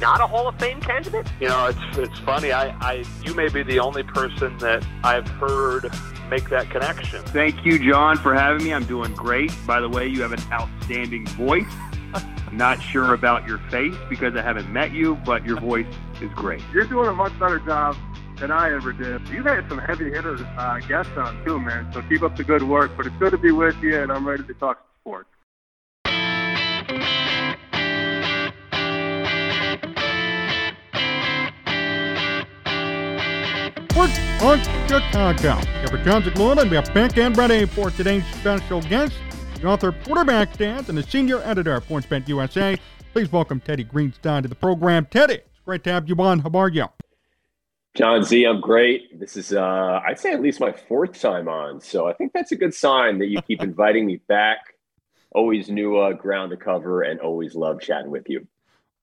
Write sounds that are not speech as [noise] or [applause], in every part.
not a Hall of Fame candidate? You know, it's it's funny. I, I you may be the only person that I've heard make that connection. Thank you, John, for having me. I'm doing great. By the way, you have an outstanding voice. I'm [laughs] not sure about your face because I haven't met you, but your voice is great. You're doing a much better job than I ever did. You've had some heavy hitters uh, guests on too, man. So keep up the good work. But it's good to be with you, and I'm ready to talk sports. Sports on Chicago. Every John Zaglula and we are back and ready for today's special guest, the author Quarterback Dads and the senior editor of PointsBet USA. Please welcome Teddy Greenstein to the program. Teddy, it's great to have you on. How are you? John Z, I'm great. This is, uh, I'd say, at least my fourth time on. So I think that's a good sign that you keep [laughs] inviting me back. Always new uh, ground to cover and always love chatting with you.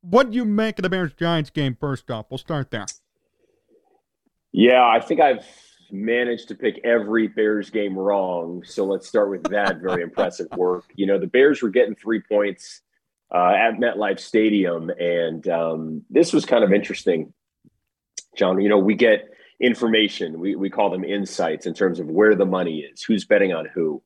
What do you make of the Bears Giants game first off? We'll start there. Yeah, I think I've managed to pick every Bears game wrong. So let's start with that very impressive [laughs] work. You know, the Bears were getting three points uh, at MetLife Stadium, and um, this was kind of interesting, John. You know, we get information, we, we call them insights in terms of where the money is, who's betting on who.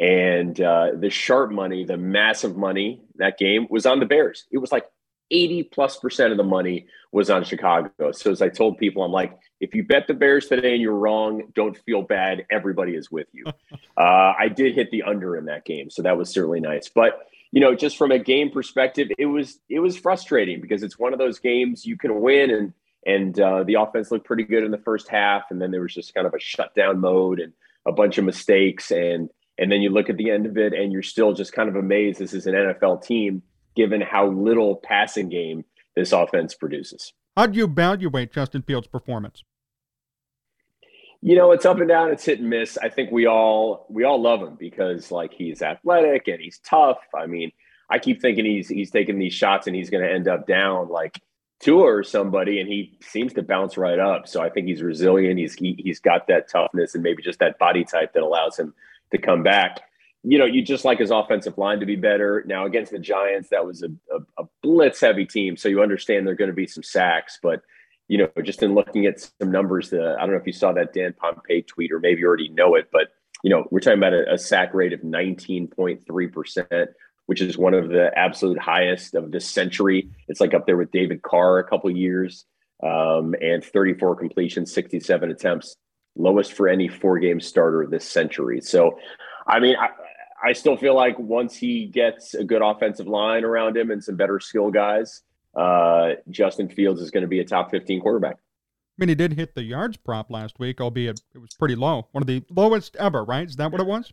And uh, the sharp money, the massive money that game was on the Bears. It was like 80 plus percent of the money was on Chicago. So as I told people, I'm like, if you bet the Bears today and you're wrong, don't feel bad. Everybody is with you. [laughs] uh, I did hit the under in that game, so that was certainly nice. But you know, just from a game perspective, it was it was frustrating because it's one of those games you can win and and uh, the offense looked pretty good in the first half, and then there was just kind of a shutdown mode and a bunch of mistakes, and and then you look at the end of it and you're still just kind of amazed. This is an NFL team given how little passing game this offense produces. How do you evaluate Justin Fields' performance? You know, it's up and down, it's hit and miss. I think we all we all love him because like he's athletic and he's tough. I mean, I keep thinking he's he's taking these shots and he's going to end up down like Tua or somebody, and he seems to bounce right up. So I think he's resilient. He's he, he's got that toughness and maybe just that body type that allows him to come back you know, you just like his offensive line to be better. Now against the Giants, that was a, a, a blitz heavy team, so you understand there are going to be some sacks. But you know, just in looking at some numbers, I don't know if you saw that Dan Pompei tweet or maybe you already know it, but you know, we're talking about a, a sack rate of 19.3 percent, which is one of the absolute highest of this century. It's like up there with David Carr a couple years, um, and 34 completions, 67 attempts, lowest for any four game starter this century. So, I mean, I, I still feel like once he gets a good offensive line around him and some better skill guys, uh, Justin Fields is going to be a top 15 quarterback. I mean, he did hit the yards prop last week, albeit it was pretty low. One of the lowest ever, right? Is that what it was?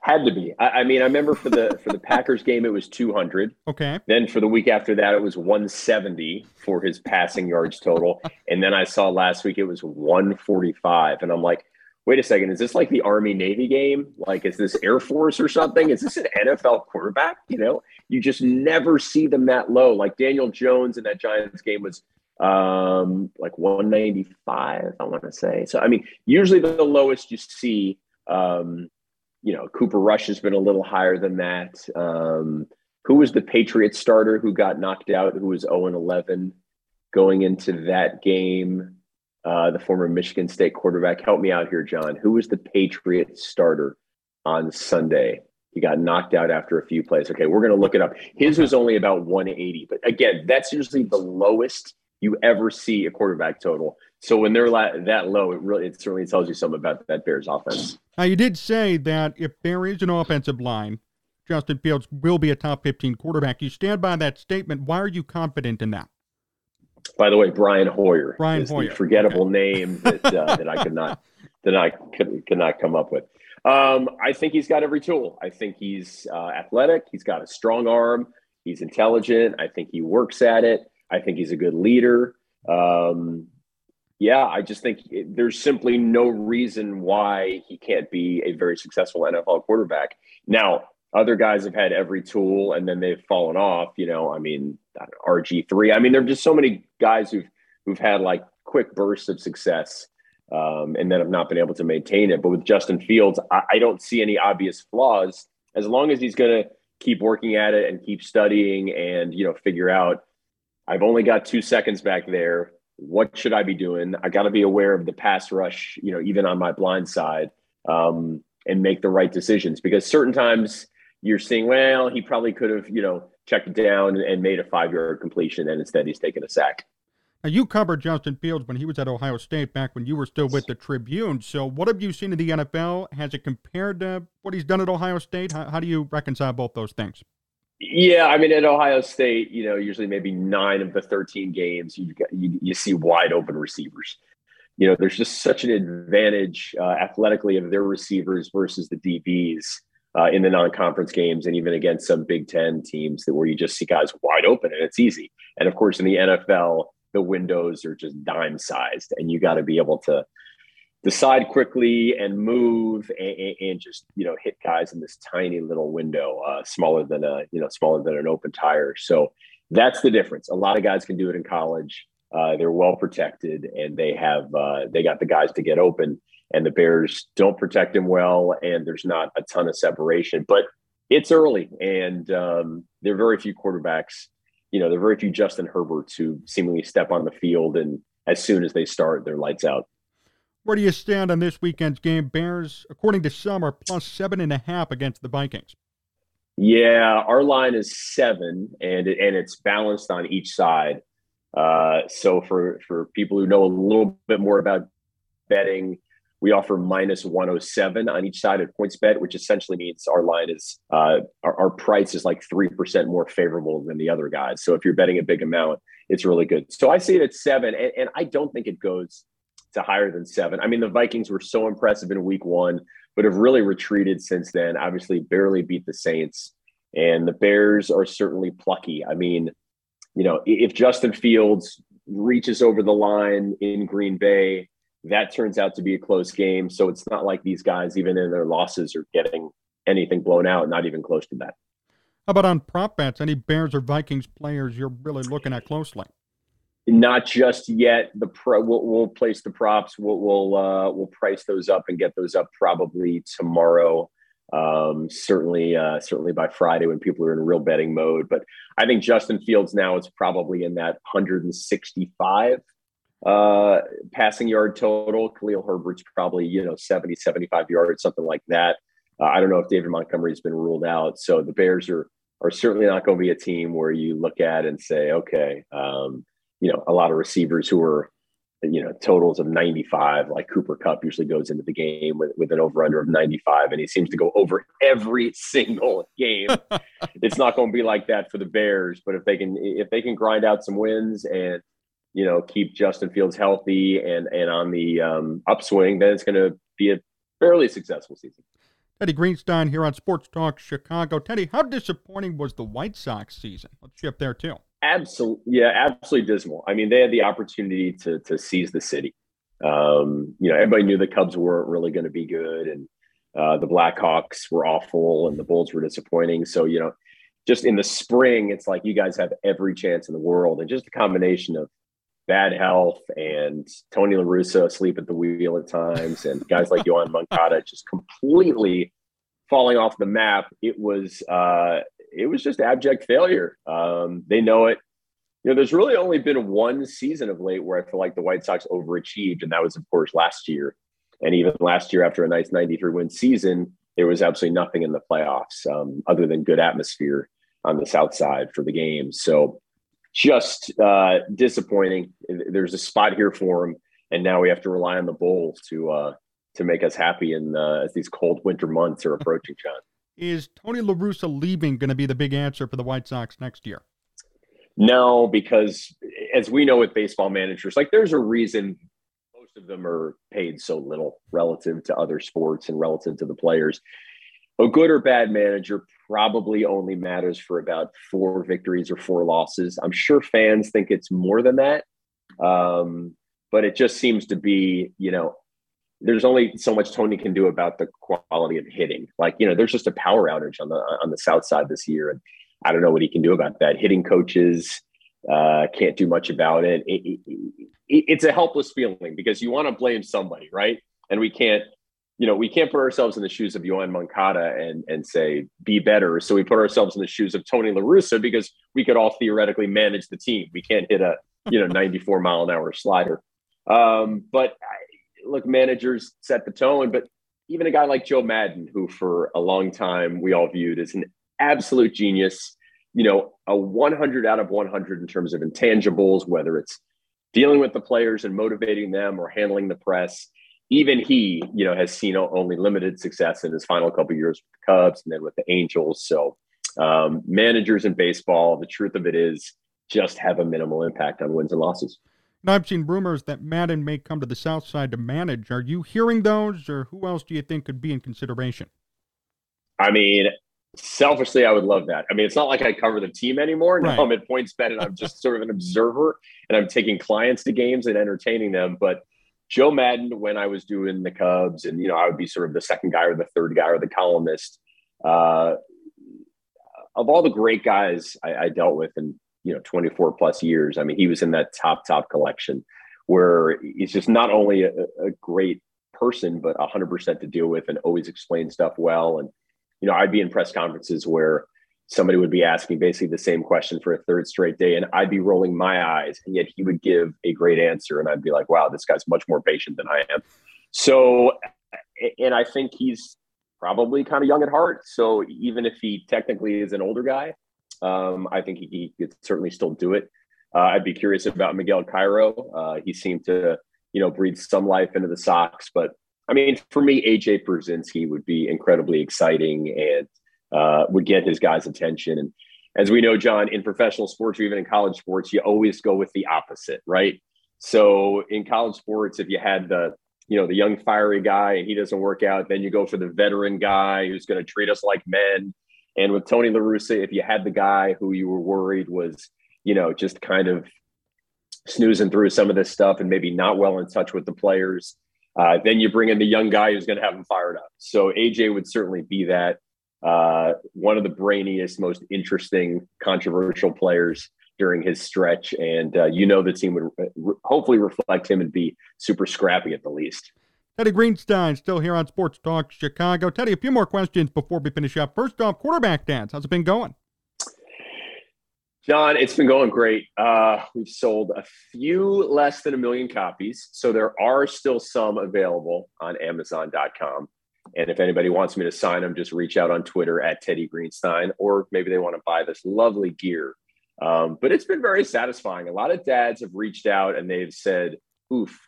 Had to be. I, I mean, I remember for the for the Packers [laughs] game, it was 200. Okay. Then for the week after that, it was 170 for his passing yards total. and then I saw last week it was 145, and I'm like, wait a second, is this like the Army Navy game? Like, is this Air Force or something? Is this an NFL quarterback? You know, you just never see them that low. Like Daniel Jones in that Giants game was um like 195, I want to say. So, I mean, usually the lowest you see, um, you know, Cooper Rush has been a little higher than that. Um, who was the Patriots starter who got knocked out, who was 0 and 11 going into that game? Uh, the former Michigan State quarterback. Help me out here, John. Who was the Patriots starter on Sunday? He got knocked out after a few plays. Okay, we're going to look it up. His was only about 180, but again, that's usually the lowest you ever see a quarterback total. So when they're that low, it really it certainly tells you something about that Bears offense. Now you did say that if there is an offensive line, Justin Fields will be a top 15 quarterback. You stand by that statement. Why are you confident in that? By the way, Brian Hoyer Brian is Hoyer. the forgettable okay. name that uh, that I could not [laughs] that I could, could not come up with. Um, I think he's got every tool. I think he's uh, athletic. He's got a strong arm. He's intelligent. I think he works at it. I think he's a good leader. Um, yeah, I just think there's simply no reason why he can't be a very successful NFL quarterback. Now, other guys have had every tool and then they've fallen off. You know, I mean, RG three. I mean, there are just so many guys who've who've had like quick bursts of success um, and then have not been able to maintain it. But with Justin Fields, I, I don't see any obvious flaws as long as he's going to keep working at it and keep studying and you know figure out. I've only got two seconds back there what should I be doing? I got to be aware of the pass rush, you know, even on my blind side, um, and make the right decisions because certain times you're seeing, well, he probably could have, you know, checked it down and made a five yard completion, and instead he's taken a sack. Now, you covered Justin Fields when he was at Ohio State back when you were still with the Tribune. So, what have you seen in the NFL? Has it compared to what he's done at Ohio State? How, how do you reconcile both those things? Yeah, I mean, at Ohio State, you know, usually maybe nine of the thirteen games, you you, you see wide open receivers. You know, there's just such an advantage uh, athletically of their receivers versus the DBs uh, in the non-conference games, and even against some Big Ten teams that where you just see guys wide open and it's easy. And of course, in the NFL, the windows are just dime sized, and you got to be able to decide quickly and move and, and, just you know hit guys in this tiny little window uh, smaller than a you know smaller than an open tire. So that's the difference. A lot of guys can do it in college. Uh, they're well protected and they have uh, they got the guys to get open and the bears don't protect him well and there's not a ton of separation but it's early and um, there are very few quarterbacks you know there are very few justin herberts who seemingly step on the field and as soon as they start they're lights out where do you stand on this weekend's game? Bears, according to some, are plus seven and a half against the Vikings. Yeah, our line is seven, and and it's balanced on each side. Uh, so for for people who know a little bit more about betting, we offer minus 107 on each side at PointsBet, which essentially means our line is uh, our, our price is like three percent more favorable than the other guys. So if you're betting a big amount, it's really good. So I see it at seven, and, and I don't think it goes to higher than seven. I mean, the Vikings were so impressive in week one, but have really retreated since then. Obviously, barely beat the Saints. And the Bears are certainly plucky. I mean, you know, if Justin Fields reaches over the line in Green Bay, that turns out to be a close game. So it's not like these guys, even in their losses, are getting anything blown out, not even close to that. How about on prop bets? Any Bears or Vikings players you're really looking at closely? not just yet. The pro we'll, we'll place the props. We'll we'll uh, we'll price those up and get those up probably tomorrow. Um, certainly, uh, certainly by Friday when people are in real betting mode. But I think Justin Fields now is probably in that 165 uh, passing yard total. Khalil Herbert's probably you know 70, 75 yards, something like that. Uh, I don't know if David Montgomery's been ruled out. So the Bears are are certainly not going to be a team where you look at and say, okay. Um, you know, a lot of receivers who are, you know, totals of 95, like Cooper Kupp usually goes into the game with, with an over under of 95, and he seems to go over every [laughs] single game. [laughs] it's not going to be like that for the Bears, but if they can, if they can grind out some wins and, you know, keep Justin Fields healthy and, and on the um, upswing, then it's going to be a fairly successful season. Teddy Greenstein here on Sports Talk Chicago. Teddy, how disappointing was the White Sox season? Let's shift there too. Absolutely, yeah, absolutely dismal. I mean, they had the opportunity to to seize the city. Um, you know, everybody knew the Cubs weren't really going to be good, and uh, the Blackhawks were awful, and the Bulls were disappointing. So, you know, just in the spring, it's like you guys have every chance in the world, and just a combination of bad health and Tony La Russa asleep at the wheel at times, and guys like Yoan Moncada just completely falling off the map. It was uh, it was just abject failure. Um, they know it. You know, there's really only been one season of late where I feel like the White Sox overachieved, and that was, of course, last year. And even last year, after a nice 93 win season, there was absolutely nothing in the playoffs um, other than good atmosphere on the South Side for the game. So just uh, disappointing. There's a spot here for him, and now we have to rely on the Bulls to uh, to make us happy in uh, as these cold winter months are approaching, John. Is Tony La Russa leaving going to be the big answer for the White Sox next year? No, because as we know with baseball managers, like there's a reason most of them are paid so little relative to other sports and relative to the players. A good or bad manager probably only matters for about four victories or four losses. I'm sure fans think it's more than that. Um, but it just seems to be, you know, there's only so much Tony can do about the quality of hitting. Like, you know, there's just a power outage on the on the south side this year. And I don't know what he can do about that. Hitting coaches uh, can't do much about it. It, it, it. It's a helpless feeling because you want to blame somebody, right? And we can't, you know, we can't put ourselves in the shoes of Yoan Moncada and and say be better. So we put ourselves in the shoes of Tony La Russa because we could all theoretically manage the team. We can't hit a you know 94 mile an hour slider. Um, but I, look, managers set the tone. But even a guy like Joe Maddon, who for a long time we all viewed as an absolute genius, you know, a 100 out of 100 in terms of intangibles, whether it's dealing with the players and motivating them or handling the press. Even he, you know, has seen only limited success in his final couple years with the Cubs and then with the Angels. So, um, managers in baseball, the truth of it is, just have a minimal impact on wins and losses. Now, I've seen rumors that Maddon may come to the South Side to manage. Are you hearing those, or who else do you think could be in consideration? I mean, selfishly, I would love that. I mean, it's not like I cover the team anymore. Now right. I'm at PointsBet, and I'm just [laughs] sort of an observer and I'm taking clients to games and entertaining them. But Joe Maddon, when I was doing the Cubs, and you know, I would be sort of the second guy or the third guy or the columnist. Uh, of all the great guys I, I dealt with in you know 24 plus years, I mean, he was in that top top collection where he's just not only a, a great person, but 100% to deal with and always explain stuff well and you know, I'd be in press conferences where somebody would be asking basically the same question for a third straight day, and I'd be rolling my eyes, and yet he would give a great answer, and I'd be like, "Wow, this guy's much more patient than I am." So, and I think he's probably kind of young at heart. So even if he technically is an older guy, um, I think he, he, could certainly still do it. Uh, I'd be curious about Miguel Cairo. Uh, he seemed to, you know, breathe some life into the Sox, but I mean, for me, AJ Pierzynski would be incredibly exciting and uh, would get his guys' attention. And as we know, John, in professional sports or even in college sports, you always go with the opposite, right? So in college sports, if you had the you know the young fiery guy and he doesn't work out, then you go for the veteran guy who's going to treat us like men. And with Tony La Russa, if you had the guy who you were worried was you know just kind of snoozing through some of this stuff and maybe not well in touch with the players uh, then you bring in the young guy who's going to have him fired up. So AJ would certainly be that. Uh, one of the brainiest, most interesting, controversial players during his stretch. And uh, you know the team would re- hopefully reflect him and be super scrappy at the least. Teddy Greenstein still here on Sports Talk Chicago. Teddy, a few more questions before we finish up. First off, Quarterback Dads. How's it been going? John, it's been going great. Uh, we've sold a few less than a million copies. So there are still some available on Amazon.com. And if anybody wants me to sign them, just reach out on Twitter at Teddy Greenstein, or maybe they want to buy this lovely gear. Um, but it's been very satisfying. A lot of dads have reached out and they've said, oof,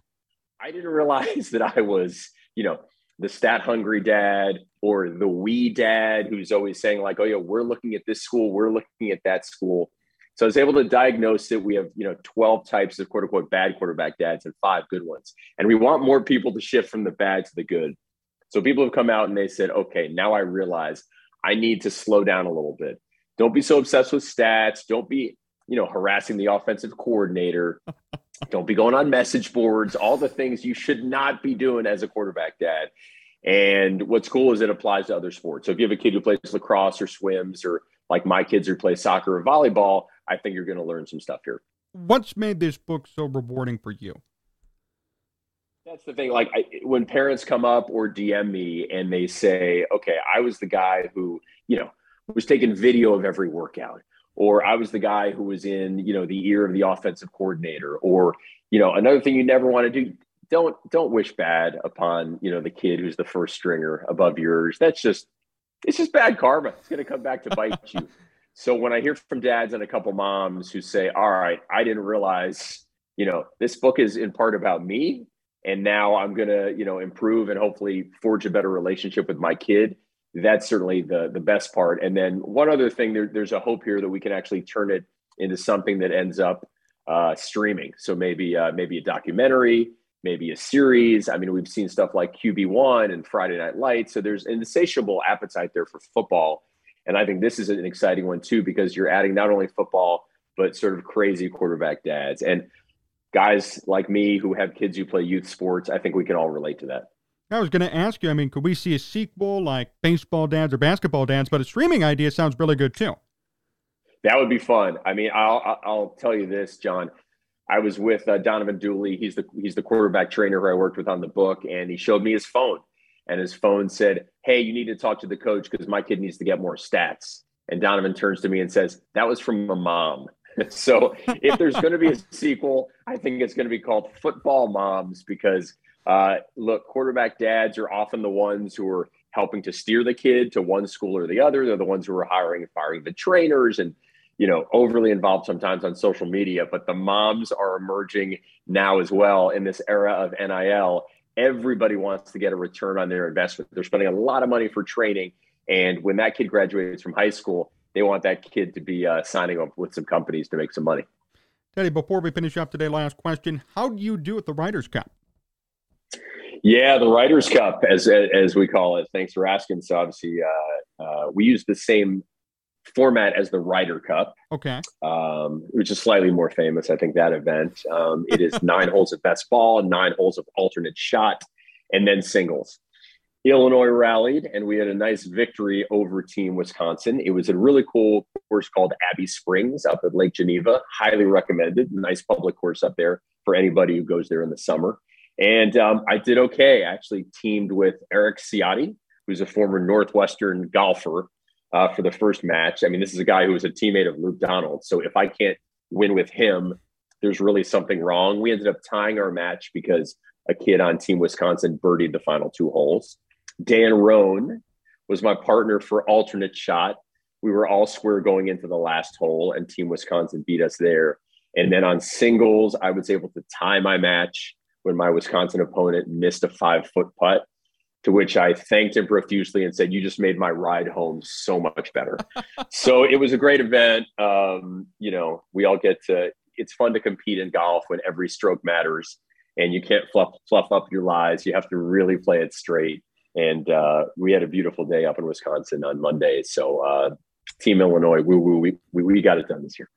I didn't [laughs] realize that I was, you know, the stat hungry dad or the we dad who's always saying, like, oh, yeah, we're looking at this school, we're looking at that school. So I was able to diagnose it. We have, you know, 12 types of quote unquote bad quarterback dads and five good ones. And we want more people to shift from the bad to the good. So people have come out and they said, okay, now I realize I need to slow down a little bit. Don't be so obsessed with stats. Don't be, you know, harassing the offensive coordinator. [laughs] Don't be going on message boards, all the things you should not be doing as a quarterback dad. And what's cool is it applies to other sports. So if you have a kid who plays lacrosse or swims or like my kids who play soccer or volleyball, I think you're going to learn some stuff here. What's made this book so rewarding for you? That's the thing. Like I, when parents come up or DM me and they say, "Okay, I was the guy who, you know, was taking video of every workout." Or I was the guy who was in, you know, the ear of the offensive coordinator. Or, you know, another thing you never want to do don't don't wish bad upon you know the kid who's the first stringer above yours that's just it's just bad karma it's going to come back to bite [laughs] you so when I hear from dads and a couple moms who say, "All right, I didn't realize, you know, this book is in part about me, and now I'm gonna, you know, improve and hopefully forge a better relationship with my kid," that's certainly the the best part. And then one other thing, there, there's a hope here that we can actually turn it into something that ends up uh, streaming. So maybe uh, maybe a documentary, maybe a series. I mean, we've seen stuff like QB1 and Friday Night Lights. So there's an insatiable appetite there for football. And I think this is an exciting one too, because you're adding not only football, but sort of crazy quarterback dads. And guys like me who have kids who play youth sports, I think we can all relate to that. I was going to ask you, I mean, could we see a sequel like Baseball Dads or Basketball Dads? But a streaming idea sounds really good too. That would be fun. I mean, I'll I'll tell you this, John. I was with uh, Donovan Dooley. He's the he's the quarterback trainer who I worked with on the book, and he showed me his phone. And his phone said, "Hey, you need to talk to the coach because my kid needs to get more stats." And Donovan turns to me and says, "That was from a mom." [laughs] so if there's going to be a sequel, I think it's going to be called Football Moms because uh, look, quarterback dads are often the ones who are helping to steer the kid to one school or the other. They're the ones who are hiring and firing the trainers and you know overly involved sometimes on social media. But the moms are emerging now as well in this era of NIL. Everybody wants to get a return on their investment. They're spending a lot of money for training, and when that kid graduates from high school, they want that kid to be uh, signing up with some companies to make some money. Teddy, before we finish up today, last question: How do you do at the Writers' Cup? Yeah, the Writers' Cup, as as we call it. Thanks for asking. So obviously, uh, uh, we use the same format as the Ryder Cup. Okay. Um, which is slightly more famous, I think, that event. Um, it is [laughs] nine holes of best ball, nine holes of alternate shot, and then singles. Illinois rallied, and we had a nice victory over Team Wisconsin. It was a really cool course called Abbey Springs up at Lake Geneva. Highly recommended. Nice public course up there for anybody who goes there in the summer. And um, I did okay. I actually teamed with Eric Ciotti, who's a former Northwestern golfer, uh, for the first match. I mean, this is a guy who was a teammate of Luke Donald. So if I can't win with him, there's really something wrong. We ended up tying our match because a kid on Team Wisconsin birdied the final two holes. Dan Roan was my partner for alternate shot. We were all square going into the last hole, and Team Wisconsin beat us there. And then on singles, I was able to tie my match when my Wisconsin opponent missed a five foot putt. To which I thanked him profusely and said, "You just made my ride home so much better." [laughs] so it was a great event. Um, you know, we all get to. It's fun to compete in golf when every stroke matters, and you can't fluff fluff up your lies. You have to really play it straight and uh, we had a beautiful day up in Wisconsin on Monday. So, uh, Team Illinois, we, we, we, we got it done this year.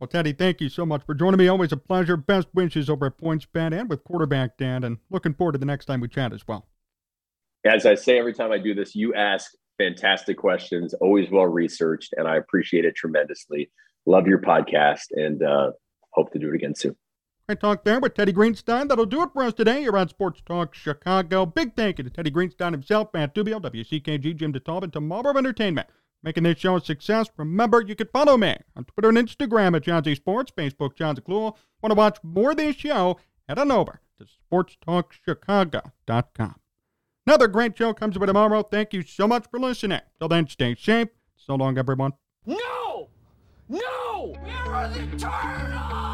Well, Teddy, thank you so much for joining me. Always a pleasure. Best wishes over at PointsBet and with Quarterback Dads, and looking forward to the next time we chat as well. As I say every time I do this, you ask fantastic questions, always well researched, and I appreciate it tremendously. Love your podcast and uh, hope to do it again soon. I talked there with Teddy Greenstein. That'll do it for us today here on Sports Talk Chicago. Big thank you to Teddy Greenstein himself, Matt Dubio, WCKG, Jim DeTalb, and Tomorrow Entertainment. Making this show a success. Remember, you can follow me on Twitter and Instagram at John Z Sports, Facebook, Jon Zaghloul. Want to watch more of this show? Head on over to sportstalkchicago.com. Another great show comes up tomorrow. Thank you so much for listening. Till then, stay safe. So long, everyone. No! No! Where are the turtles?